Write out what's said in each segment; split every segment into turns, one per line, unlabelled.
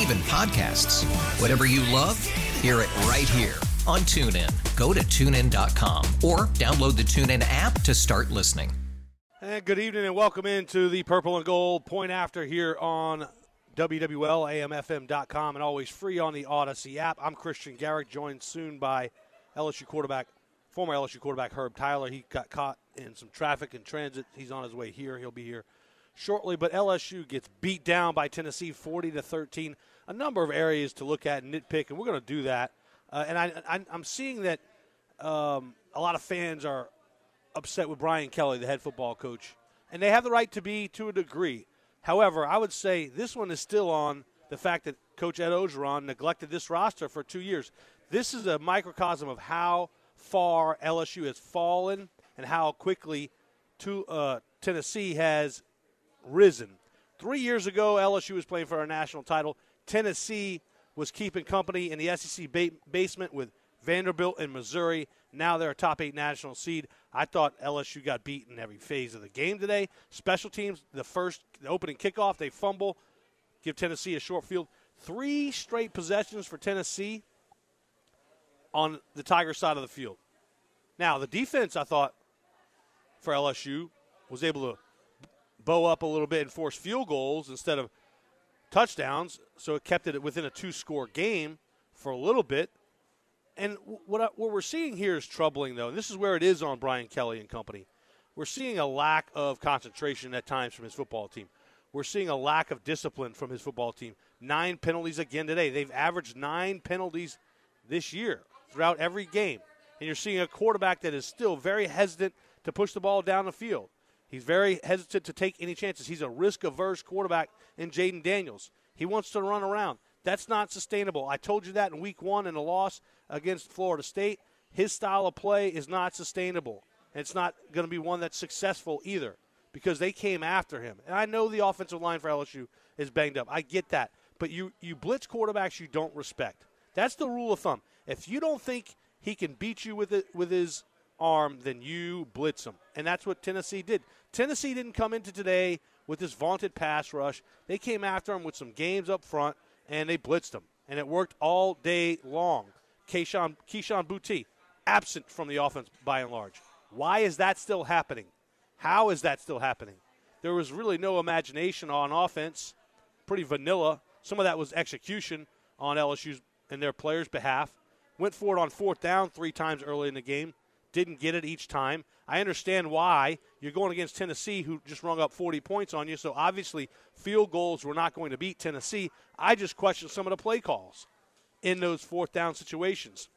Even podcasts. Whatever you love, hear it right here on TuneIn. Go to tunein.com or download the TuneIn app to start listening.
And good evening and welcome into the Purple and Gold Point After here on WWLAMFM.com and always free on the Audacy app. I'm Christian Garrick, joined soon by LSU quarterback, former LSU quarterback Herb Tyler. He got caught in some traffic and transit. He's on his way here. He'll be here shortly. But LSU gets beat down by Tennessee 40 to 13. A number of areas to look at and nitpick, and we're going to do that. Uh, and I, am seeing that um, a lot of fans are upset with Brian Kelly, the head football coach, and they have the right to be to a degree. However, I would say this one is still on the fact that Coach Ed Orgeron neglected this roster for two years. This is a microcosm of how far LSU has fallen and how quickly to, uh, Tennessee has risen. Three years ago, LSU was playing for a national title. Tennessee was keeping company in the SEC ba- basement with Vanderbilt and Missouri. Now they're a top eight national seed. I thought LSU got beaten every phase of the game today. Special teams, the first the opening kickoff, they fumble, give Tennessee a short field. Three straight possessions for Tennessee on the Tiger side of the field. Now, the defense, I thought, for LSU was able to bow up a little bit and force field goals instead of touchdowns, so it kept it within a two score game for a little bit. And what, I, what we're seeing here is troubling, though. This is where it is on Brian Kelly and company. We're seeing a lack of concentration at times from his football team. We're seeing a lack of discipline from his football team. Nine penalties again today. They've averaged nine penalties this year throughout every game. And you're seeing a quarterback that is still very hesitant to push the ball down the field. He's very hesitant to take any chances. He's a risk averse quarterback in Jayden Daniels. He wants to run around. That's not sustainable. I told you that in week one in a loss against Florida State. His style of play is not sustainable. And it's not going to be one that's successful either because they came after him. And I know the offensive line for LSU is banged up. I get that. But you, you blitz quarterbacks you don't respect. That's the rule of thumb. If you don't think he can beat you with it with his arm, then you blitz them. And that's what Tennessee did. Tennessee didn't come into today with this vaunted pass rush. They came after him with some games up front, and they blitzed him. And it worked all day long. Kayshon, Kayshon Boutte, absent from the offense by and large. Why is that still happening? How is that still happening? There was really no imagination on offense, pretty vanilla. Some of that was execution on LSU's and their players' behalf. Went for it on fourth down three times early in the game didn't get it each time. I understand why. You're going against Tennessee, who just rung up 40 points on you, so obviously field goals were not going to beat Tennessee. I just question some of the play calls in those fourth down situations.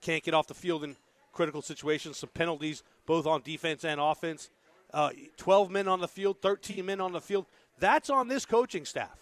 Can't get off the field in critical situations, some penalties both on defense and offense. Uh, 12 men on the field, 13 men on the field. That's on this coaching staff.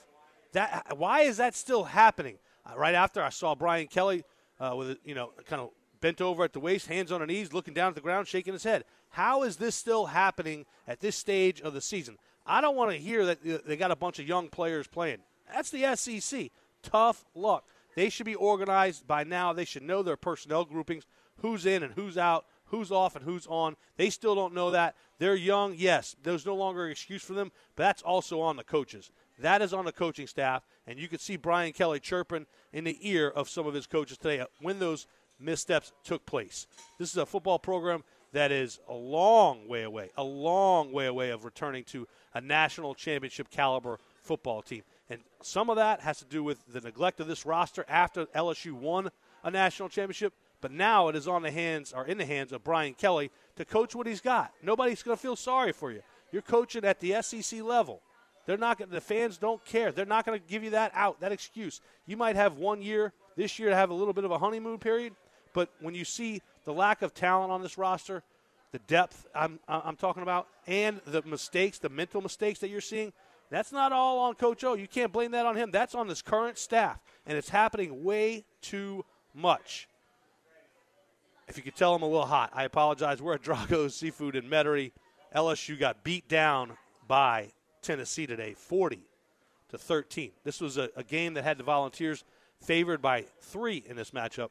That why is that still happening? Uh, right after I saw Brian Kelly uh, with you know kind of bent over at the waist, hands on her knees, looking down at the ground, shaking his head. How is this still happening at this stage of the season? I don't want to hear that they got a bunch of young players playing. That's the SEC. Tough luck. They should be organized by now. They should know their personnel groupings, who's in and who's out, who's off and who's on. They still don't know that. They're young, yes. There's no longer an excuse for them, but that's also on the coaches. That is on the coaching staff, and you could see Brian Kelly chirping in the ear of some of his coaches today uh, when those missteps took place. This is a football program that is a long way away, a long way away of returning to a national championship caliber football team. And some of that has to do with the neglect of this roster after LSU won a national championship, But now it is on the hands or in the hands of Brian Kelly to coach what he's got. Nobody's going to feel sorry for you. You're coaching at the SEC level. They're not going. The fans don't care. They're not going to give you that out, that excuse. You might have one year this year to have a little bit of a honeymoon period, but when you see the lack of talent on this roster, the depth I'm, I'm talking about, and the mistakes, the mental mistakes that you're seeing, that's not all on Coach O. You can't blame that on him. That's on this current staff, and it's happening way too much. If you could tell I'm a little hot, I apologize. We're at Drago's Seafood in Metairie. LSU got beat down by Tennessee today, 40 to 13. This was a, a game that had the Volunteers favored by three in this matchup.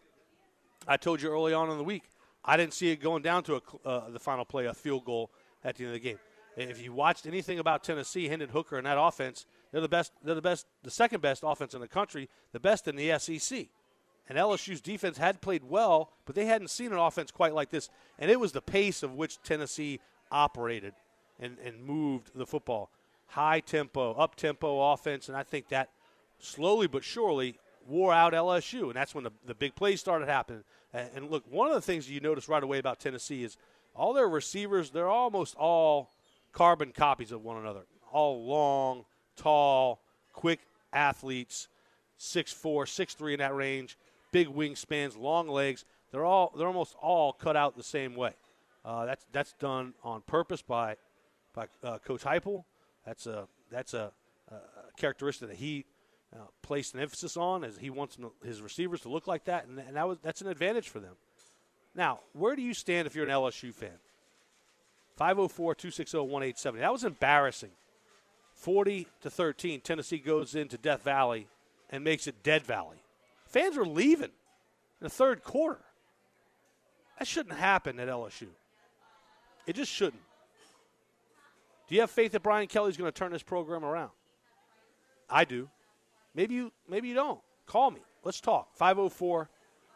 I told you early on in the week, I didn't see it going down to a, uh, the final play, a field goal at the end of the game. If you watched anything about Tennessee, Hendon Hooker and that offense, they're the best. They're the best, the second best offense in the country, the best in the SEC. And LSU's defense had played well, but they hadn't seen an offense quite like this. And it was the pace of which Tennessee operated and, and moved the football. High tempo, up tempo offense, and I think that slowly but surely wore out LSU. And that's when the, the big plays started happening. And, and look, one of the things you notice right away about Tennessee is all their receivers, they're almost all carbon copies of one another. All long, tall, quick athletes, 6'4, 6'3 in that range, big wingspans, long legs. They're all they're almost all cut out the same way. Uh, that's that's done on purpose by by uh, Coach Heupel. That's a that's a, a characteristic that he uh, placed an emphasis on, as he wants his receivers to look like that, and, and that was that's an advantage for them. Now, where do you stand if you're an LSU fan? 504 260 1870. That was embarrassing. 40 to 13. Tennessee goes into Death Valley and makes it Dead Valley. Fans are leaving in the third quarter. That shouldn't happen at LSU. It just shouldn't. Do you have faith that Brian Kelly's going to turn this program around? I do. Maybe you maybe you don't. Call me. Let's talk. 504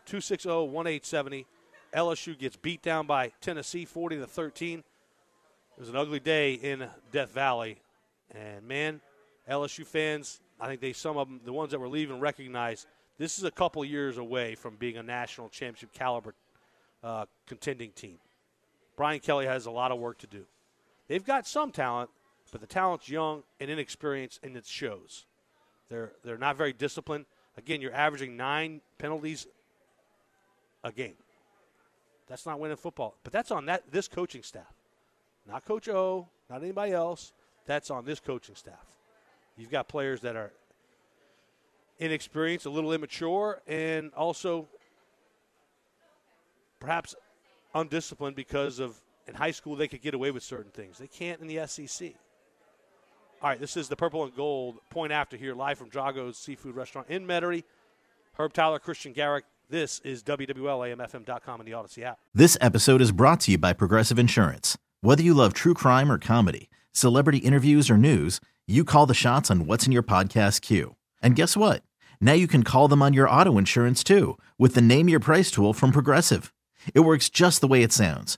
260 1870. LSU gets beat down by Tennessee 40 to 13. It was an ugly day in Death Valley. And man, LSU fans, I think they some of them, the ones that were leaving, recognize this is a couple years away from being a national championship caliber uh, contending team. Brian Kelly has a lot of work to do. They've got some talent, but the talent's young and inexperienced, and it shows. They're they're not very disciplined. Again, you're averaging nine penalties a game. That's not winning football, but that's on that this coaching staff. Not Coach O, not anybody else. That's on this coaching staff. You've got players that are inexperienced, a little immature, and also perhaps undisciplined because of in high school they could get away with certain things. They can't in the SEC. All right, this is the purple and gold point after here, live from Drago's Seafood Restaurant in Metairie. Herb Tyler, Christian Garrick. This is WWLAMFM.com and the Audacy app.
This episode is brought to you by Progressive Insurance. Whether you love true crime or comedy, celebrity interviews or news, you call the shots on what's in your podcast queue. And guess what? Now you can call them on your auto insurance too with the Name Your Price tool from Progressive. It works just the way it sounds.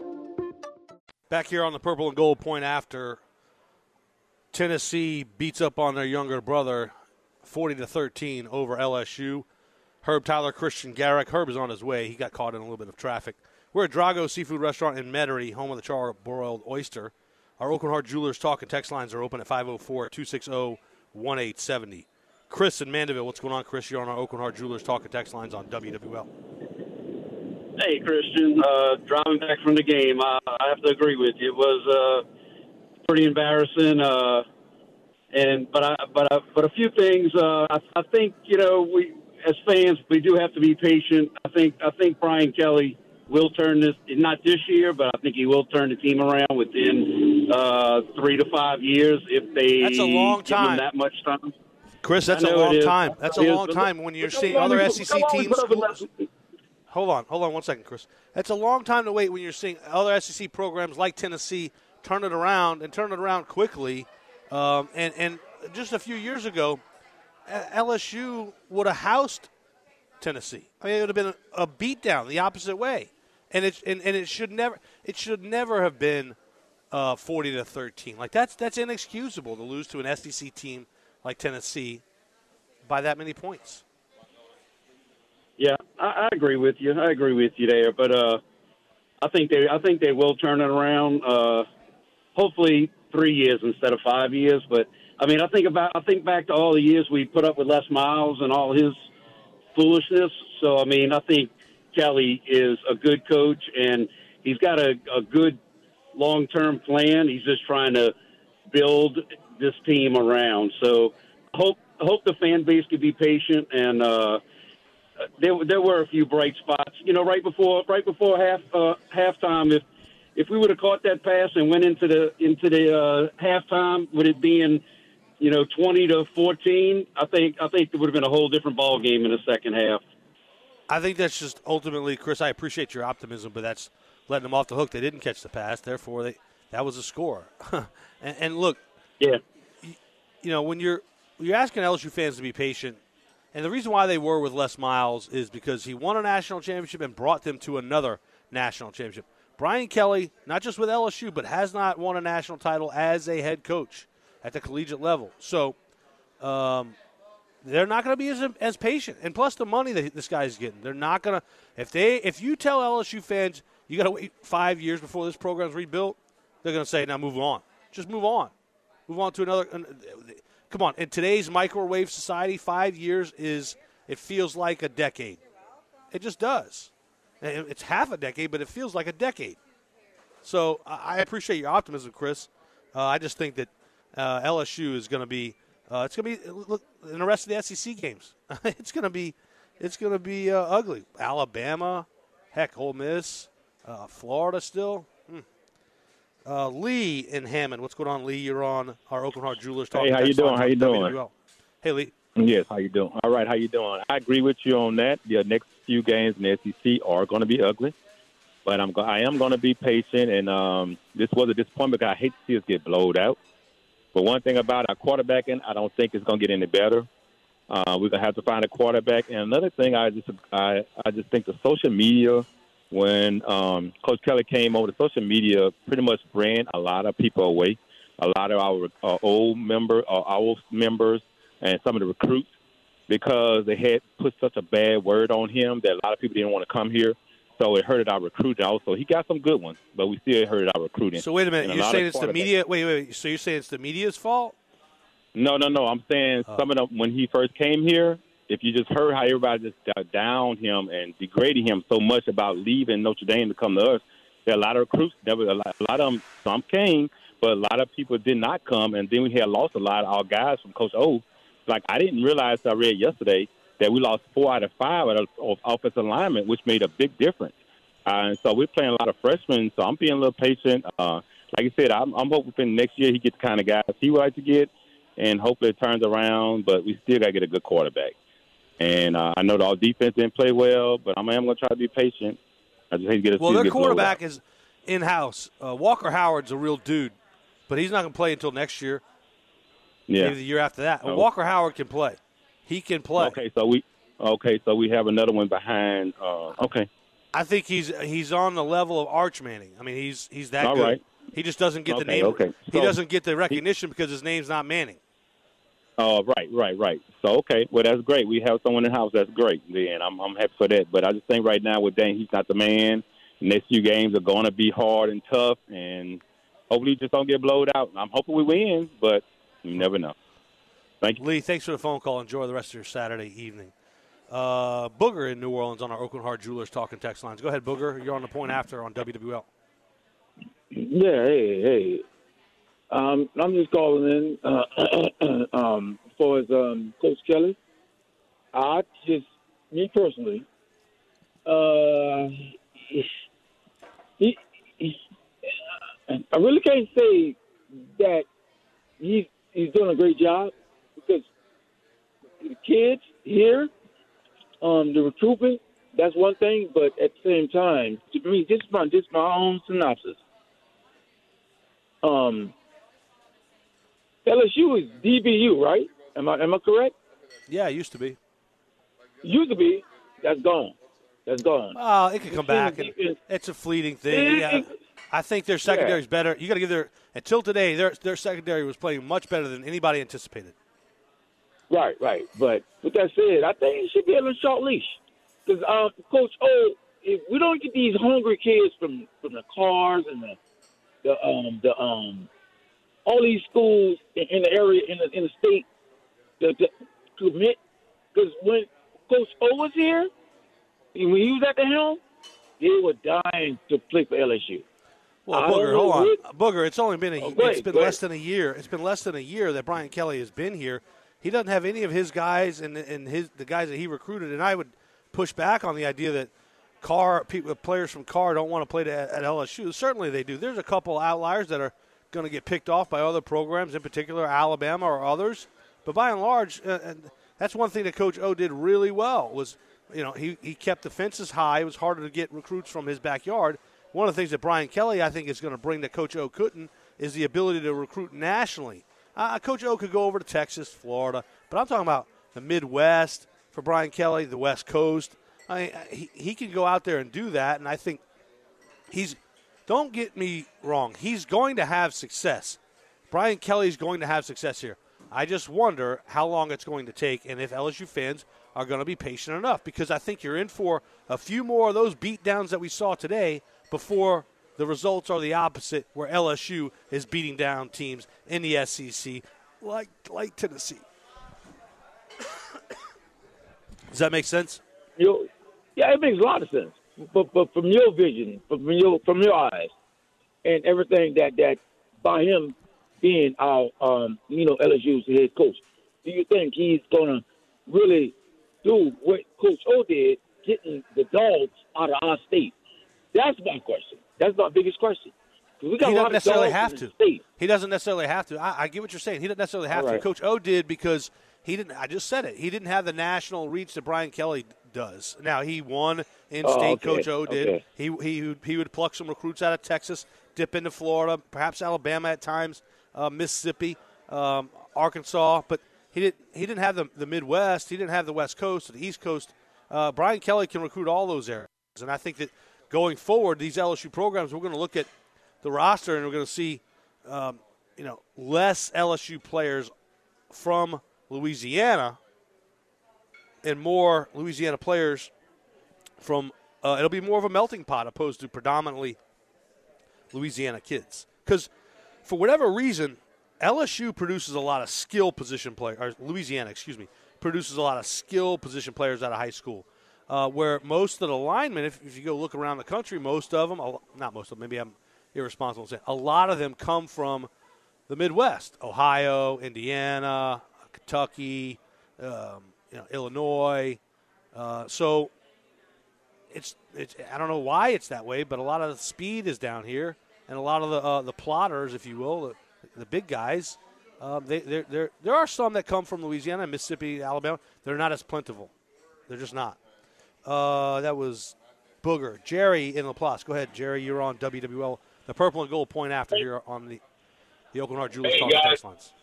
Back here on the purple and gold point after Tennessee beats up on their younger brother 40 to 13 over LSU. Herb Tyler, Christian Garrick. Herb is on his way. He got caught in a little bit of traffic. We're at Drago Seafood Restaurant in Metairie, home of the char-broiled oyster. Our Aucoin Hart Jewelers talk and text lines are open at 504-260-1870. Chris in Mandeville, what's going on, Chris? You're on our Aucoin Hart Jewelers talk and text lines on WWL.
Hey, Christian. Uh, driving back from the game, I, I have to agree with you. It was uh, pretty embarrassing. Uh, and but I but I, but a few things. Uh, I, I think you know we as fans we do have to be patient. I think I think Brian Kelly will turn this not this year, but I think he will turn the team around within uh, three to five years if they
That's a long
give him
time.
that much time.
Chris, that's a long time. That's a long time when you're seeing other
we-
SEC
come on, we
teams.
put up a-
Hold on, hold on one second, Chris. That's a long time to wait when you're seeing other SEC programs like Tennessee turn it around and turn it around quickly. Um, and and just a few years ago, LSU would have housed Tennessee. I mean, it would have been a, a beatdown the opposite way, and it and, and it should never it should never have been uh, forty to thirteen. Like that's that's inexcusable to lose to an SEC team like Tennessee by that many points.
Yeah, I, I agree with you. I agree with you there, but uh, I think they I think they will turn it around. Uh, hopefully, three years instead of five years. But I mean, I think about I think back to all the years we put up with Les Miles and all his foolishness. So I mean, I think Kelly is a good coach and he's got a, a good long term plan. He's just trying to build this team around. So hope hope the fan base could be patient and. uh there there were a few bright spots. You know, right before right before half uh, halftime, if if we would have caught that pass and went into the into the uh, halftime, with it being you know twenty to fourteen, I think I think it would have been a whole different ball game in the second half.
I think that's just ultimately, Chris. I appreciate your optimism, but that's letting them off the hook. They didn't catch the pass, therefore they that was a score. and, and look,
Yeah,
you know when you're you're asking LSU fans to be patient, and the reason why they were with Les Miles is because he won a national championship and brought them to another national championship. Brian Kelly, not just with LSU, but has not won a national title as a head coach at the collegiate level. So um, they're not going to be as, as patient. And plus the money that this guy's getting, they're not going to. If they, if you tell LSU fans you got to wait five years before this program's rebuilt, they're going to say, "Now move on. Just move on. Move on to another." Come on. In today's microwave society, five years is it feels like a decade. It just does. It's half a decade, but it feels like a decade. So I appreciate your optimism, Chris. Uh, I just think that uh, LSU is going to be. Uh, it's going to be look in the rest of the SEC games. it's going to be. It's going to be uh, ugly. Alabama, heck, Ole Miss, uh, Florida still. Uh, Lee in Hammond, what's going on, Lee? You're on our Aucoin Hart Jewelers.
Talk.
Hey,
how you doing? How you doing?
WWL. Hey, Lee.
Yes, how you doing? All right, how you doing? I agree with you on that. The next few games in the SEC are going to be ugly, but I'm go- I am going to be patient. And um, this was a disappointment because I hate to see us get blowed out. But one thing about our quarterbacking, I don't think it's going to get any better. Uh, we're gonna have to find a quarterback. And another thing, I just I, I just think the social media when um, Coach Kelly came over, the social media pretty much ran a lot of people away. A lot of our uh, old member, uh, our members, and some of the recruits because they had put such a bad word on him that a lot of people didn't want to come here. So it hurted our recruiting. Also, he got some good ones, but we still hurted our recruiting.
So wait a minute.
And
You're saying it's the media? Wait, wait. So you're saying it's the media's fault?
No, no, no. I'm saying
Oh.
some of them when he first came here. If you just heard how everybody just downed him and degraded him so much about leaving Notre Dame to come to us, there are a lot of recruits. There were a lot, a lot of them. Some came, but a lot of people did not come. And then we had lost a lot of our guys from Coach O. Like I didn't realize. I read yesterday that we lost four out of five of, of offensive alignment, which made a big difference. Uh, and so we're playing a lot of freshmen. So I'm being a little patient. Uh, like I said, I'm, I'm hoping next year he gets the kind of guys he would like to get, and hopefully it turns around. But we still got to get a good quarterback. And uh, I know the our defense didn't play well, but I'm, I'm going to try to be patient. I just hate to get us.
Well, their quarterback is in house. Uh, Walker Howard's a real dude, but he's not going to play until next year.
yeah.
Maybe the year after that.
Oh.
Walker Howard can play. He can play.
Okay, so we okay, so we have another one behind. Uh, okay,
I think he's he's on the level of Arch Manning. I mean, he's he's that
All
good.
Right.
He just doesn't get the name.
okay.
he doesn't get the recognition because his name's not Manning.
Oh, right, right, right. So okay, well that's great. We have someone in the house. That's great. Then I'm I'm happy for that. But I just think right now with Dane, he's not the man. Next few games are going to be hard and tough, and hopefully just don't get blowed out. I'm hoping we win, but you never know. Thank you,
Lee. Thanks for the phone call. Enjoy the rest of your Saturday evening. Uh, Booger in New Orleans on our Aucoin Hart Jewelers talking text lines. Go ahead, Booger. You're on the point after on WWL.
Yeah, hey, hey. Um, I'm just calling in uh, um, for as um, Coach Kelly. I just, me personally, uh, he, he, I really can't say that he's he's doing a great job because the kids here, um, the recruitment, that's one thing. But at the same time, to me, just my just my own synopsis. Um, LSU is DBU, right? Am I am I correct?
Yeah, it used to be.
Used to be. That's gone. That's gone.
Oh, it could come back. And it's a fleeting thing. Yeah. I think their secondary is better. You got to give their until today. Their their secondary was playing much better than anybody anticipated.
Right, right. But with that said, I think he should be on a short leash because uh, Coach O, if we don't get these hungry kids from from the cars and the the um the um all these schools in, in the area in the in the state to, to commit because when Coach O was here, and when he was at the helm, they were dying to play for LSU.
Well,
I
Booger, hold on, Booger. It's only been a,
Oh,
it's been less than a year. It's been less than a year that Brian Kelly has been here. He doesn't have any of his guys and and his the guys that he recruited. And I would push back on the idea that Carr people, players from Carr don't want to play to, at LSU. Certainly they do. There's a couple outliers that are going to get picked off by other programs, in particular Alabama or others. But by and large, uh, and that's one thing that Coach O did really well was, you know, he, he kept the fences high. It was harder to get recruits from his backyard. One of the things that Brian Kelly, I think, is going to bring that Coach O couldn't is the ability to recruit nationally. Uh, Coach O could go over to Texas, Florida, but I'm talking about the Midwest for Brian Kelly, the West Coast. I mean, he, he can go out there and do that, and I think he's don't get me wrong he's going to have success. Brian kelly's going to have success here. I just wonder how long it's going to take and if lsu fans are going to be patient enough because i think you're in for a few more of those beatdowns that we saw today before the results are the opposite where lsu is beating down teams in the sec like like tennessee. Does that make sense?
You, yeah, it makes a lot of sense. But but from your vision, from your from your eyes, and everything that that by him being our um you know LSU's head coach, do you think he's gonna really do what Coach O did, getting the dogs out of our state? That's my question. That's my biggest question. We got
he doesn't necessarily have to. He doesn't necessarily have to. I, I get what you're saying. He doesn't necessarily have
All
to. Coach O did because he didn't. I just said it. He didn't have the national reach that Brian Kelly does. Now he won in
Oh,
state.
okay.
Coach O did.
Okay.
He he would- he would pluck some recruits out of Texas, dip into Florida, perhaps Alabama at times, uh, Mississippi, um, Arkansas, but he didn't. He didn't have the the Midwest. He didn't have the West Coast or the East Coast. Uh, Brian Kelly can recruit all those areas, and I think that going forward, these LSU programs, we're going to look at the roster and we're going to see, um, you know, less LSU players from Louisiana and more Louisiana players from. Uh, it'll be more of a melting pot opposed to predominantly Louisiana kids. Because for whatever reason, LSU produces a lot of skill position players. Or Louisiana, excuse me, produces a lot of skill position players out of high school. Uh, where most of the linemen, if, if you go look around the country, most of them, not most of them, maybe I'm irresponsible saying, a lot of them come from the Midwest, Ohio, Indiana, Kentucky, um, you know, Illinois. Uh, so it's it's I don't know why it's that way, but a lot of the speed is down here, and a lot of the uh, the plotters, if you will, the, the big guys. Um, they, there, there, there are some that come from Louisiana, Mississippi, Alabama. They're not as plentiful. They're just not. Uh, that was Booger. Jerry in Laplace. Go ahead, Jerry. You're on WWL, the purple and gold point after here on the, the Aucoin Hart Jewelers
Hey,
Talking text lines.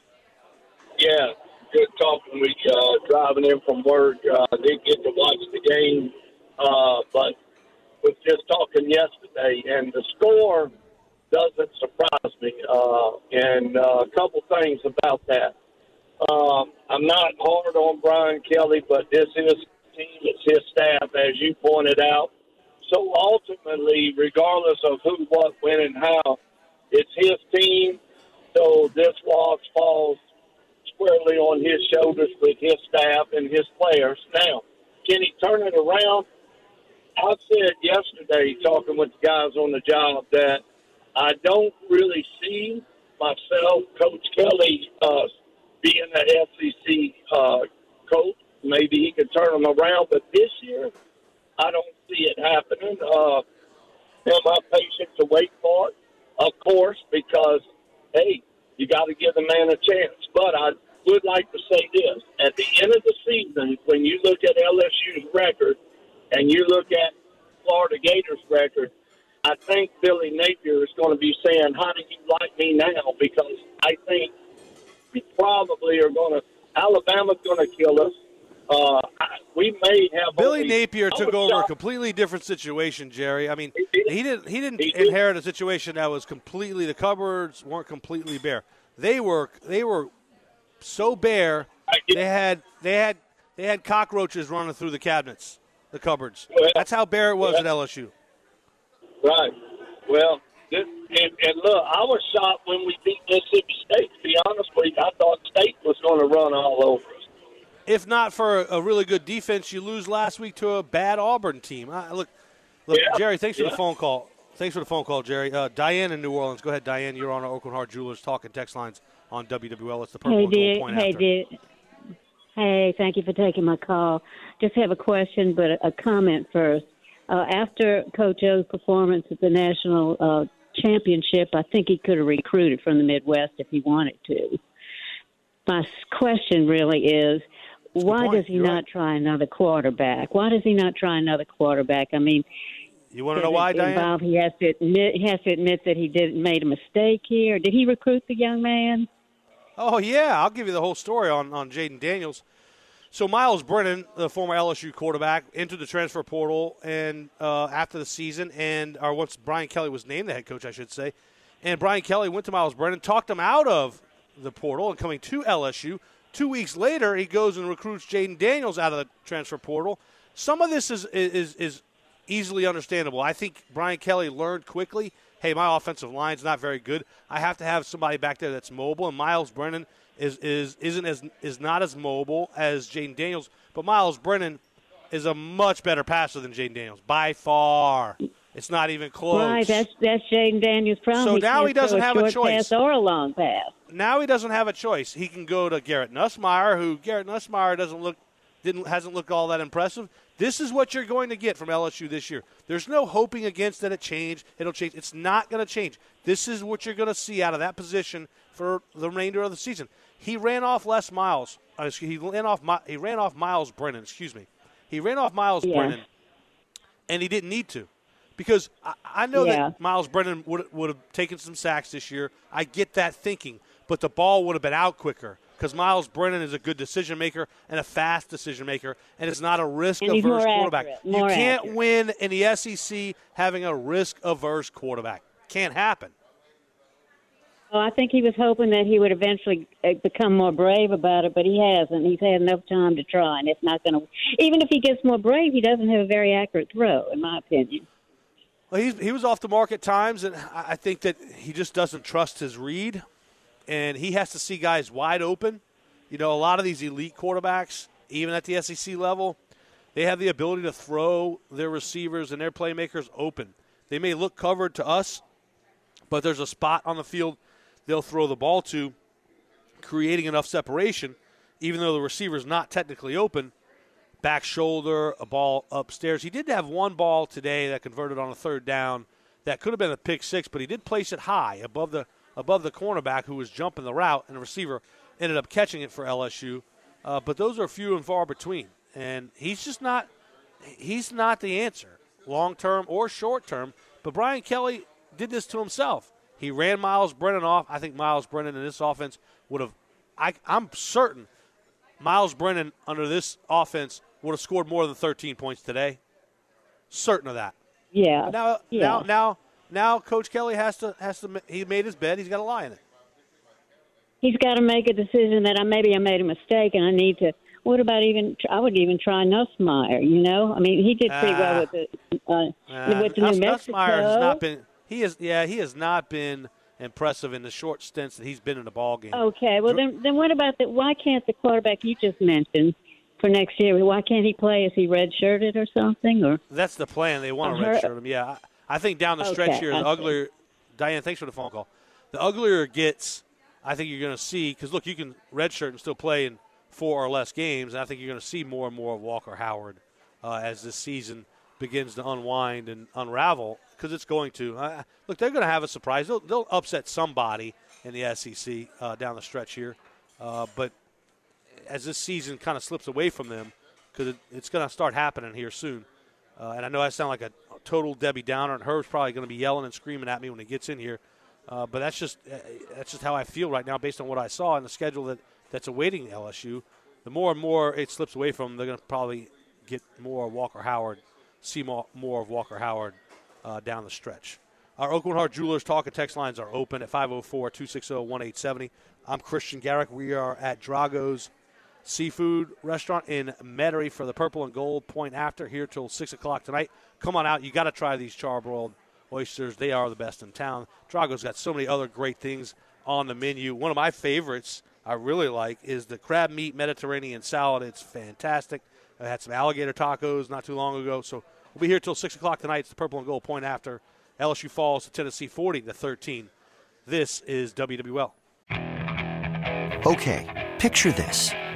Yeah, good talking with. Uh, driving in from work, uh, didn't get to watch the game, uh, but was just talking yesterday, and the score doesn't surprise me. Uh, and uh, a couple things about that. Um, I'm not hard on Brian Kelly, but this is team, it's his staff, as you pointed out. So ultimately, regardless of who, what, when, and how, it's his team. So this loss falls squarely on his shoulders with his staff and his players. Now, can he turn it around? I said yesterday, talking with the guys on the job, that I don't really see myself, Coach Kelly, uh, being the SEC uh, coach. Maybe he can turn them around, but this year, I don't see it happening. Uh, am I patient to wait for it? Of course, because hey, you got to give the man a chance. But I would like to say this: at the end of the season, when you look at LSU's record and you look at Florida Gators' record, I think Billy Napier is going to be saying, "How do you like me now?" Because I think we probably are going to. Alabama's going to kill us. Uh, we may have
Billy
only,
Napier took over a completely different situation, Jerry. I mean, he didn't he didn't inherit a situation that was completely the cupboards weren't completely bare. They were they were so bare they had they had they had cockroaches running through the cabinets, the cupboards. That's how bare it was at LSU.
Right. Well, this, and, and look, I was shocked when we beat Mississippi State. To be honest with you, I thought State was going to run all over us.
If not for a, a really good defense, you lose last week to a bad Auburn team. Uh, look, look,
Yeah.
Jerry. Thanks for the phone call. Thanks for the phone call, Jerry. Uh, Diane in New Orleans. Go ahead, Diane. You're on our Aucoin Hart Jewelers talking text lines on WWL. It's the purple
Hey,
and gold point
Hey,
after.
Hey, thank you for taking my call. Just have a question, but a, a comment first. Uh, after Coach O's performance at the national uh, championship, I think he could have recruited from the Midwest if he wanted to. My question really is, why does he
You're
not
right.
try another quarterback? Why does he not try another quarterback? I mean,
You want to know why, Diane?
involve- He has to admit. He has to admit that he did made a mistake here. Did he recruit the young man?
Oh yeah, I'll give you the whole story on on Jayden Daniels. So Miles Brennan, the former LSU quarterback, entered the transfer portal and uh, after the season, and or once Brian Kelly was named the head coach, I should say, and Brian Kelly went to Miles Brennan, talked him out of the portal and coming to LSU. Two weeks later, he goes and recruits Jayden Daniels out of the transfer portal. Some of this is is is easily understandable. I think Brian Kelly learned quickly. Hey, my offensive line's not very good. I have to have somebody back there that's mobile, and Miles Brennan is is isn't as is not as mobile as Jayden Daniels. But Miles Brennan is a much better passer than Jayden Daniels by far. It's not even close.
Right, that's that's Jayden Daniels' problem.
So
he
now he doesn't
throw
have a choice.
pass or a long pass.
now he doesn't have a choice. He can go to Garrett Nussmeier, who Garrett Nussmeier doesn't look didn't hasn't looked all that impressive. This is what you're going to get from LSU this year. There's no hoping against that it change. It'll change. It's not going to change. This is what you're going to see out of that position for the remainder of the season. He ran off Les Miles. Uh, he ran off. He ran off Miles Brennan. Excuse me. He ran off Miles
Yeah.
Brennan, and he didn't need to, because I, I know
Yeah.
that Miles Brennan would would have taken some sacks this year. I get that thinking, but the ball would have been out quicker because Miles Brennan is a good decision maker and a fast decision maker, and it's not a risk averse quarterback. You can't
accurate.
win in the SEC having a risk averse quarterback. Can't happen.
Well, I think he was hoping that he would eventually uh, become more brave about it, but he hasn't. He's had enough time to try, and it's not going to. Even if he gets more brave, he doesn't have a very accurate throw, in my opinion.
Well, he's, he was off the mark at times, and I think that he just doesn't trust his read, and he has to see guys wide open. You know, a lot of these elite quarterbacks, even at the SEC level, they have the ability to throw their receivers and their playmakers open. They may look covered to us, but there's a spot on the field they'll throw the ball to, creating enough separation, even though the receiver's not technically open. Back shoulder, a ball upstairs. He did have one ball today that converted on a third down that could have been a pick six, but he did place it high above the above the cornerback who was jumping the route, and the receiver ended up catching it for LSU. Uh, but those are few and far between, and he's just not he's not the answer, long term or short term. But Brian Kelly did this to himself. He ran Miles Brennan off. I think Miles Brennan in this offense would have. I, I'm certain Miles Brennan under this offense would have scored more than 13 points today. Certain of that.
Yeah.
Now,
yeah.
now, now, now, Coach Kelly has to has to. He made his bed. He's got to lie in it.
he's got to make a decision that I maybe I made a mistake and I need to. What about even? I would even try Nussmeier. You know, I mean, he did pretty
Ah.
well with the uh,
Uh,
with the
Nuss-
New Mexico.
Nussmeier has not been. He is. Yeah, he has not been impressive in the short stints that he's been in the ball game.
Okay, well then, then what about the? Why can't the quarterback you just mentioned for next year? Why can't he play? Is he redshirted or something? Or
That's the plan. They want to redshirt him. Yeah, I, think down the stretch
Okay,
here, the uglier. Diane, thanks for the phone call. The uglier it gets, I think you're going to see because look, you can redshirt and still play in four or less games. And I think you're going to see more and more of Walker Howard uh, as this season begins to unwind and unravel because it's going to. Uh, look, they're going to have a surprise. They'll, they'll upset somebody in the SEC uh, down the stretch here, uh, but as this season kind of slips away from them, because it, it's going to start happening here soon. Uh, and I know I sound like a total Debbie Downer, and Herb's probably going to be yelling and screaming at me when he gets in here. Uh, but that's just uh, that's just how I feel right now, based on what I saw in the schedule that, that's awaiting LSU. The more and more it slips away from them, they're going to probably get more Walker Howard, see more, more of Walker Howard uh, down the stretch. Our Aucoin Hart Jewelers talk and text lines are open at 504 260 1870. I'm Christian Garrick. We are at Drago's Seafood Restaurant in Metairie for the Purple and Gold Point After here till 6 o'clock tonight. Come on out. You got to try these charbroiled oysters. They are the best in town. Drago's got so many other great things on the menu. One of my favorites I really like is the crab meat Mediterranean salad. It's fantastic. I had some alligator tacos not too long ago. So we'll be here till 6 o'clock tonight. It's the Purple and Gold Point After. LSU falls to Tennessee 40 to 13. This is WWL.
Okay, picture this.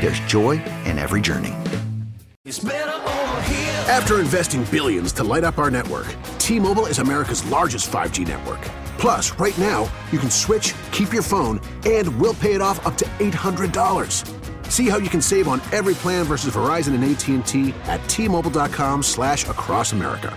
there's joy in every journey.
After investing billions to light up our network, T-Mobile is America's largest 5G network. Plus, right now, you can switch, keep your phone, and we'll pay it off up to $800. See how you can save on every plan versus Verizon and AT&T at T-Mobile.com slash across America.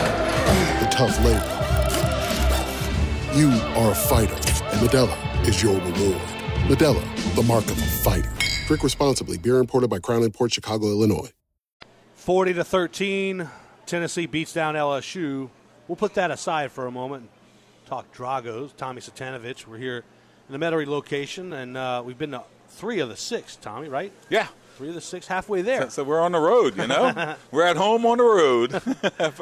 the tough labor. You are a fighter, and Modelo is your reward. Modelo, the mark of a fighter. Drink responsibly. Beer imported by Crown Port Chicago, Illinois.
40 to 13, Tennessee beats down LSU. We'll put that aside for a moment and talk Dragos. Tommy Cvitanovich. We're here in the Metairie location, and uh, we've been to three of the six, Tommy, right?
Yeah.
Three of the six, halfway there.
So, so we're on the road, you know? we're at home on the road.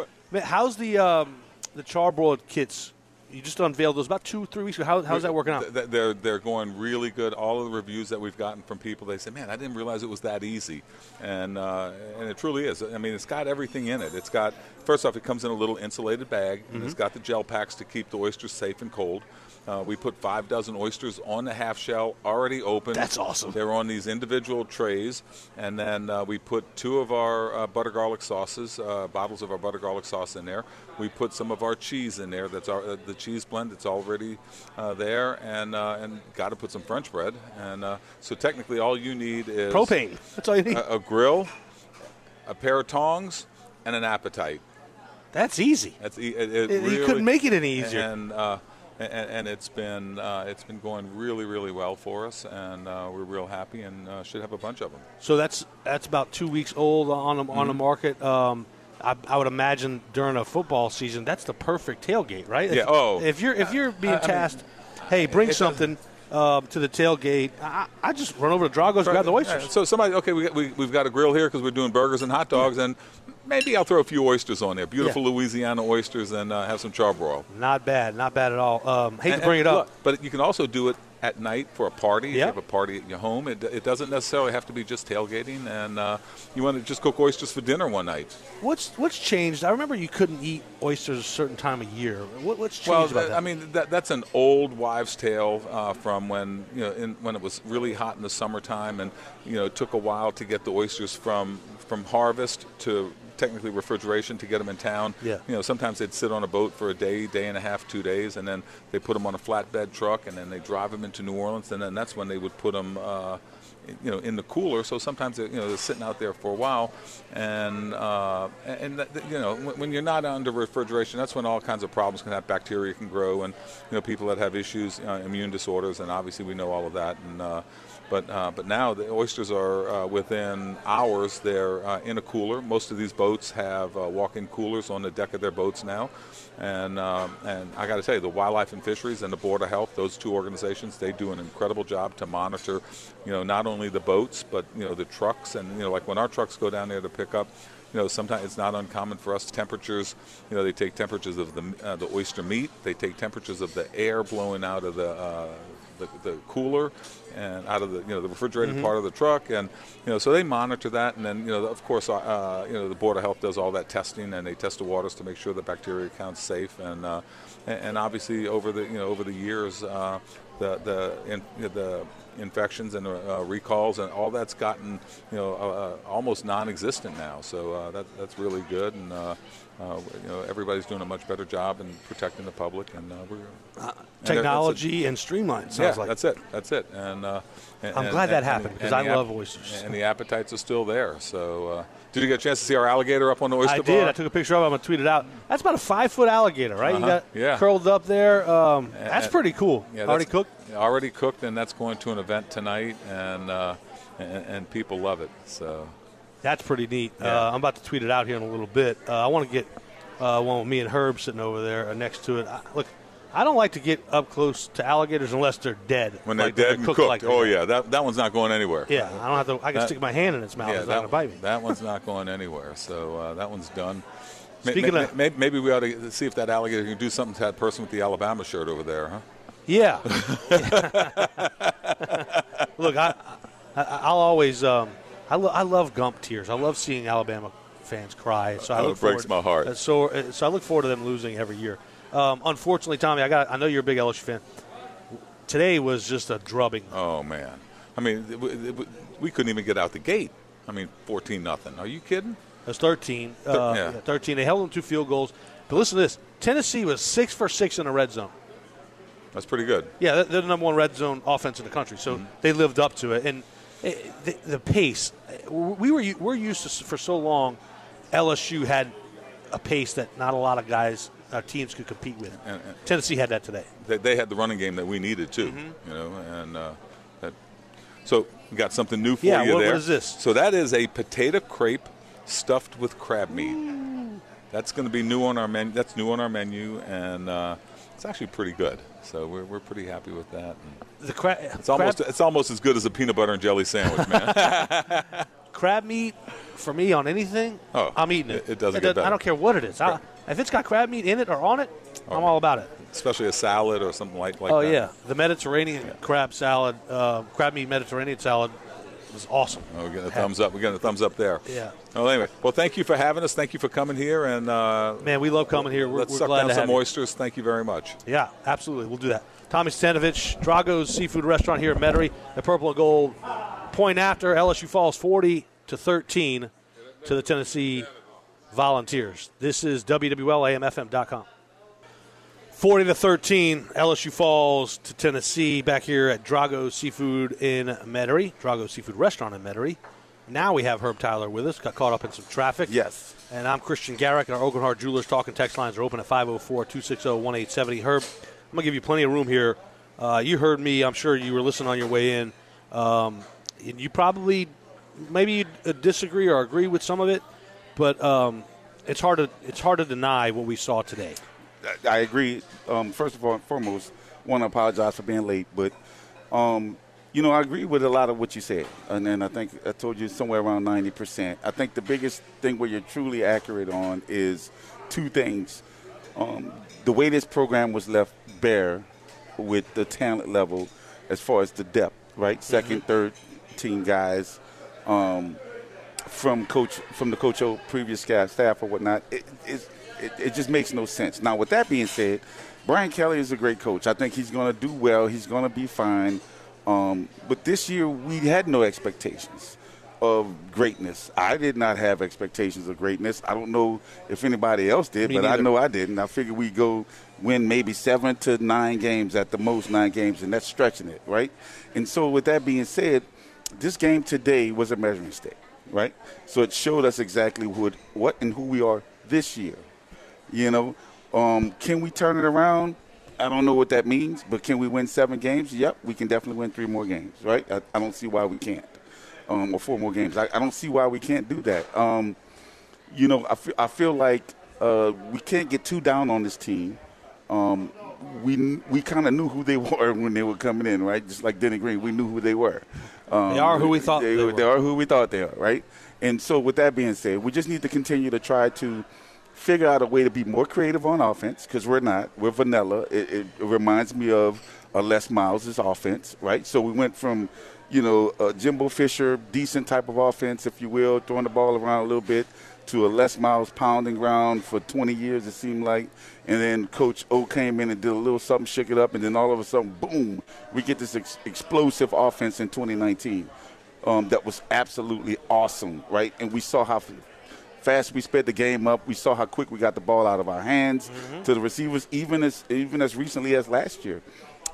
Man, how's the um, the charbroiled kits? You just unveiled those about two, three weeks ago. How, how's that working out?
They're they're going really good. All of the reviews that we've gotten from people, they say, "Man, I didn't realize it was that easy," and uh, and it truly is. I mean, it's got everything in it. It's got first off, it comes in a little insulated bag, and it's got the gel packs to keep the oysters safe and cold. Uh, we put five dozen oysters on the half shell, already open.
That's awesome.
They're on these individual trays, and then uh, we put two of our uh, butter garlic sauces, uh, bottles of our butter garlic sauce in there. We put some of our cheese in there. That's our uh, the cheese blend. It's already uh, there, and uh, and got to put some French bread. And uh, so technically, all you need is
Propane. That's all you need.
A, a grill, a pair of tongs, and an appetite.
That's easy.
That's e- it, it
You
really-
couldn't make it any easier.
And uh, and, and it's been uh, it's been going really really well for us, and uh, we're real happy, and uh, should have a bunch of them.
So that's that's about two weeks old on the, on the
Mhm.
market. Um, I, I would imagine during a football season, that's the perfect tailgate, right?
Yeah,
If,
oh.
if you're if you're being
I- I mean,
tasked, hey, bring something um, to the tailgate. I, I just run over to Drago's, grab the oysters.
So somebody, okay, we, we, we've got a grill here because we're doing burgers and hot dogs, and maybe I'll throw a few oysters on there. Beautiful Louisiana oysters, and uh, have some charbroil.
Not bad, not bad at all. Um, hate
And-
to bring it up.
look, but you can also do it at night for a party. If you
Yeah.
have a party at your home, it, it doesn't necessarily have to be just tailgating, and uh, you want to just cook oysters for dinner one night.
What's what's changed? I remember you couldn't eat oysters a certain time of year. What, what's changed
Well,
about
th-
that?
I mean, that, that's an old wives' tale uh, from when you know in, when it was really hot in the summertime, and you know it took a while to get the oysters from from harvest to technically refrigeration to get them in town.
Yeah.
You know, sometimes they'd sit on a boat for a day, day and a half, two days, and then they put them on a flatbed truck, and then they drive them into New Orleans, and then that's when they would put them. Uh, you know, in the cooler. So sometimes they, you know they're sitting out there for a while, and uh, and that, you know when, when you're not under refrigeration, that's when all kinds of problems can happen. Bacteria can grow, and you know people that have issues, uh, immune disorders, and obviously we know all of that. And uh, but uh, but now the oysters are uh, within hours. They're uh, in a cooler. Most of these boats have uh, walk-in coolers on the deck of their boats now, and um, and I got to tell you, the Wildlife and Fisheries and the Board of Health, those two organizations, they do an incredible job to monitor, you know, not only the boats but you know the trucks, and you know like when our trucks go down there to pick up. You know, sometimes it's not uncommon for us temperatures. You know, they take temperatures of the uh, the oyster meat. They take temperatures of the air blowing out of the uh, the, the cooler and out of the you know the refrigerated
Mm-hmm.
Mhm.
part of the truck, and you know so they monitor that, and then you know of course uh, you know the board of health does all that testing, and they test the waters to make sure the bacteria count's safe, and uh, and, obviously over the you know over the years uh, the the in, the infections and uh, recalls and all that's gotten you know uh, uh, almost non-existent now. So uh, that that's really good, and uh, uh, you know everybody's doing a much better job in protecting the public, and uh, we're and a-
Technology and streamlined sounds
yeah,
like.
that's it. That's it. And uh, and-
I'm
and-
glad that
and-
happened, because I love oysters.
And the appetites are still there. So, uh, did you get a chance to see our alligator up on the oyster
I
bar?
did. I took a picture of it. I'm going to tweet it out. That's about a five foot alligator, right? You
Uh-huh.
got
Yeah.
curled up there. Um, that's
And-
pretty cool.
Yeah,
Already cooked?
Already cooked, and that's going to an event tonight, and uh, and, and people love it. So.
That's pretty neat.
Yeah.
Uh, I'm about to tweet it out here in a little bit. Uh, I want to get uh, one with me and Herb sitting over there uh, next to it. I, look, I don't like to get up close to alligators unless they're dead.
When they're
Like,
dead and cooked,
like
oh yeah, that that one's not going anywhere.
Yeah, I don't have to. I can
That-
stick my hand in its mouth.
Yeah,
it's not
that,
going to bite me.
that one's not going anywhere. So uh, that one's done.
Speaking
may-
of-
may- maybe we ought to see if that alligator can do something to that person with the Alabama shirt over there, huh?
Yeah. Look, I, I I'll always um, I, lo- I love Gump tears. I love seeing Alabama fans cry. So I
Oh,
look
it breaks
forward-
my heart.
uh, So uh, so I look forward to them losing every year. Um, unfortunately, Tommy, I got I know you're a big LSU fan. Today was just a drubbing.
Oh man, I mean, it, it, it- we couldn't even get out the gate. I mean, fourteen nothing. Are you kidding?
It was 13.
Thir-
Uh,
yeah.
yeah, 13. They held them to field goals. But listen to this Tennessee was six for six in the red zone.
That's pretty good.
Yeah, they're- they're the number one red zone offense in the country, so they lived up to it. And it, the, the pace, we were we're used to for so long. LSU had a pace that not a lot of guys, uh, teams could compete with.
And- and-
Tennessee had that today.
They, they had the running game that we needed too.
Mm-hmm.
You know, and uh, that. So we got something new for
Yeah,
you
what- what
there.
is this?
So that is a potato crepe stuffed with crab meat. That's going to be new on our menu. That's new on our menu, and uh, it's actually pretty good. So we're, we're pretty happy with that. And
The crab.
it's almost it's almost as good as a peanut butter and jelly sandwich, man.
crab meat for me on anything.
Oh,
I'm eating it.
it- it doesn't get
I
better.
don't care what it is. I, if it's got crab meat in it or on it, I'm all about it.
Especially a salad or something like like
oh
that.
yeah, the Mediterranean crab salad, uh, crab meat Mediterranean salad was awesome.
Oh, we're getting a thumbs up. We're getting a thumbs up there.
Yeah.
Well, anyway, well, thank you for having us. Thank you for coming here, and uh,
Man, we love coming here. We're-
let's
we're
suck down some
have you.
oysters. Thank you very much.
Yeah, absolutely. We'll do that. Tommy Cvitanovich, Drago's Seafood Restaurant here in Metairie. The Purple and Gold point after LSU falls 40 to 13 to the Tennessee Volunteers. This is WWLAMFM.com. 40 to 13, LSU falls to Tennessee back here at Drago Seafood in Metairie, Drago Seafood Restaurant in Metairie. Now we have Herb Tyler with us, got caught up in some traffic.
Yes.
And I'm Christian Garrick, and our Aucoin Hart Jewelers talking text lines are open at 504 260 1870. Herb, I'm gonna give you plenty of room here. Uh, you heard me. I'm sure you were listening on your way in. Um, and you probably maybe you uh, disagree or agree with some of it, but um, it's hard to it's hard to deny what we saw today.
I agree. Um, first of all, and foremost, want to apologize for being late, but um, you know I agree with a lot of what you said, and then I think I told you somewhere around ninety percent. I think the biggest thing where you're truly accurate on is two things: um, the way this program was left bare with the talent level, as far as the depth, right? 2nd third team guys. Um, from coach from the coach O previous staff, or whatnot, it, it, it, it just makes no sense. Now, with that being said, Brian Kelly is a great coach. I think he's going to do well. He's going to be fine. Um, but this year, we had no expectations of greatness. I did not have expectations of greatness. I don't know if anybody else did,
Me
but I know I didn't. I figured we'd go win maybe seven to nine games at the most, nine games, and that's stretching it, right? And so, with that being said, this game today was a measuring stick, right? So it showed us exactly what, what and who we are this year. You know, um, can we turn it around? I don't know what that means, but can we win seven games? Yep, we can definitely win three more games, right? I, I don't see why we can't, um, or four more games. I, I don't see why we can't do that. Um, you know, I feel, I feel like uh, we can't get too down on this team. Um, we we kind of knew who they were when they were coming in, right? Just like Denny Green, we knew who they were. Um,
They are who we thought
they,
they were.
They are who we thought they are, right? And so, with that being said, we just need to continue to try to figure out a way to be more creative on offense because we're not. We're vanilla. It, it, reminds me of uh, Les Miles' offense, right? So we went from, you know, a Jimbo Fisher, decent type of offense, if you will, throwing the ball around a little bit, to a Les Miles pounding ground for 20 years, it seemed like. And then Coach O came in and did a little something, shook it up, and then all of a sudden, boom, we get this ex- explosive offense in 2019 um, that was absolutely awesome, right? And we saw how fast we sped the game up. We saw how quick we got the ball out of our hands to the receivers, even as even as recently as last year.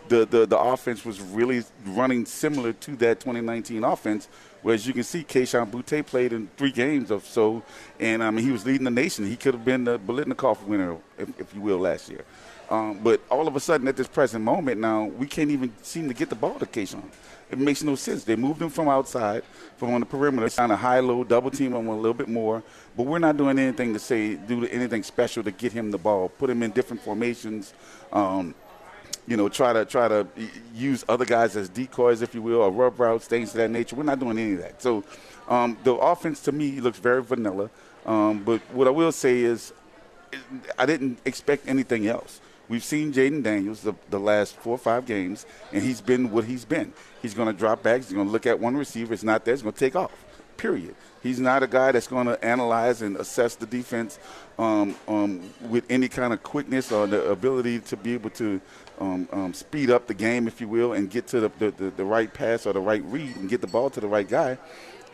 The, the the offense was really running similar to that 2019 offense, whereas you can see Kayshon Boutte played in three games or so, and I mean he was leading the nation. He could have been the Biletnikoff winner, if, if you will, last year. Um, but all of a sudden, at this present moment, now we can't even seem to get the ball to Kayshon. It makes no sense. They moved him from outside, from on the perimeter, trying to high low, double team him a little bit more. But we're not doing anything to say do anything special to get him the ball. Put him in different formations. Um, you know, try to try to use other guys as decoys, if you will, or rub routes, things of that nature. We're not doing any of that. So um, the offense to me looks very vanilla. Um, but what I will say is, I didn't expect anything else. We've seen Jayden Daniels the, the last four or five games, and he's been what he's been. He's going to drop back. He's going to look at one receiver. It's not there. He's going to take off. Period. He's not a guy that's going to analyze and assess the defense um, um, with any kind of quickness or the ability to be able to um, um, speed up the game, if you will, and get to the, the, the, the right pass or the right read and get the ball to the right guy.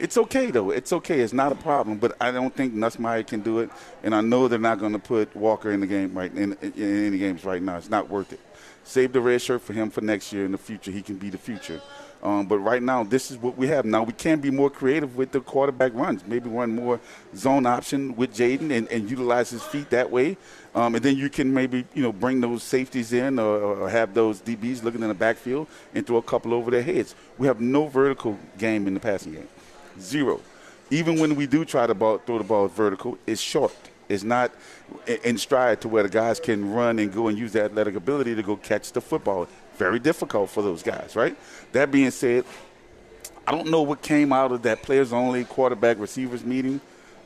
It's okay though. It's okay. It's not a problem. But I don't think Nussmeier can do it, and I know they're not going to put Walker in the game right in, in, any games right now. It's not worth it. Save the red shirt for him for next year in the future. He can be the future. Um, but right now, this is what we have. Now we can be more creative with the quarterback runs. Maybe run more zone option with Jayden and, and utilize his feet that way. Um, and then you can maybe you know bring those safeties in or, or have those DBs looking in the backfield and throw a couple over their heads. We have no vertical game in the passing game. Zero. Even when we do try to ball, throw the ball vertical, it's short. It's not in stride to where the guys can run and go and use their athletic ability to go catch the football. Very difficult for those guys, right? That being said, I don't know what came out of that players only quarterback receivers meeting,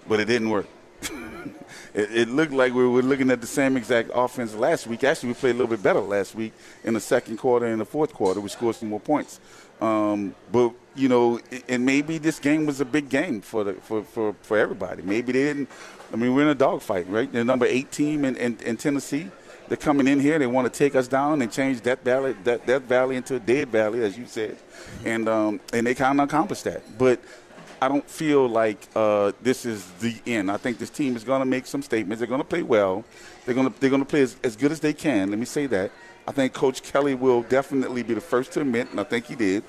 but it didn't work. it, it looked like we were looking at the same exact offense last week. Actually, we played a little bit better last week in the second quarter and the fourth quarter. We scored some more points. Um, but you know, and maybe this game was a big game for the for, for, for everybody. Maybe they didn't. I mean, we're in a dogfight, right? The number eight team in, in, in Tennessee. They're coming in here. They want to take us down and change that valley that, that valley into a dead valley, as you said, and um, and they kind of accomplished that. But I don't feel like uh, this is the end. I think this team is going to make some statements. They're going to play well. They're going to they're going to play as, as good as they can. Let me say that. I think Coach Kelly will definitely be the first to admit, and I think he did,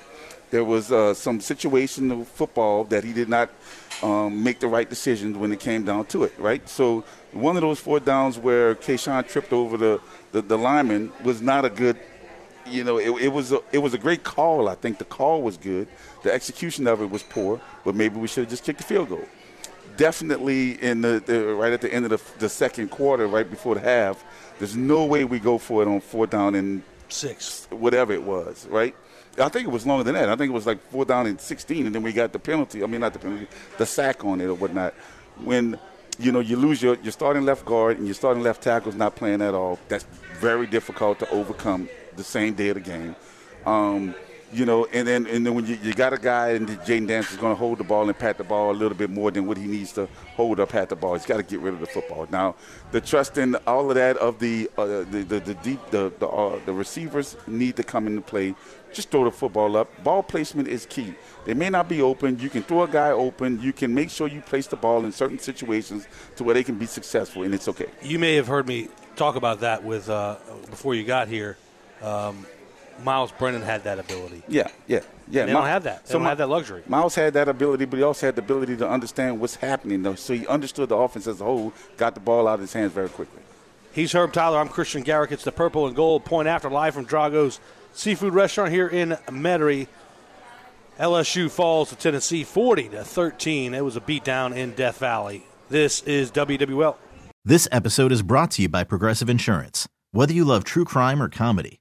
There was uh, some situational football that he did not um, make the right decisions when it came down to it, right? So one of those four downs where Kayshon tripped over the, the, the lineman was not a good, you know, it, it was a, it was a great call. I think the call was good. The execution of it was poor, but maybe we should have just kicked the field goal. Definitely in the, the right at the end of the, the second quarter, right before the half, there's no way we go for it on four down and
six,
whatever it was, right? I think it was longer than that. I think it was like four down and 16, and then we got the penalty. I mean, not the penalty, the sack on it or whatnot. When you know you lose your, your starting left guard and your starting left tackle is not playing at all, that's very difficult to overcome the same day of the game. Um, you know, and then and then when you, you got a guy and Jayden Daniels is going to hold the ball and pat the ball a little bit more than what he needs to hold up pat the ball. He's got to get rid of the football. Now, the trust in all of that of the uh, the, the the deep the the, uh, the receivers need to come into play. Just throw the football up. Ball placement is key. They may not be open. You can throw a guy open. You can make sure you place the ball in certain situations to where they can be successful, and it's okay.
You may have heard me talk about that with uh, before you got here. Um, Myles Brennan had that ability.
Yeah, yeah, yeah.
And they don't have that. They don't have that luxury.
Myles had that ability, but he also had the ability to understand what's happening. Though, so he understood the offense as a whole, got the ball out of his hands very quickly.
He's Herb Tyler. I'm Christian Garrick. It's the Purple and Gold Point After live from Drago's Seafood Restaurant here in Metairie. LSU falls to Tennessee 40 to 13. It was a beatdown in Death Valley. This is WWL.
This episode is brought to you by Progressive Insurance. Whether you love true crime or comedy,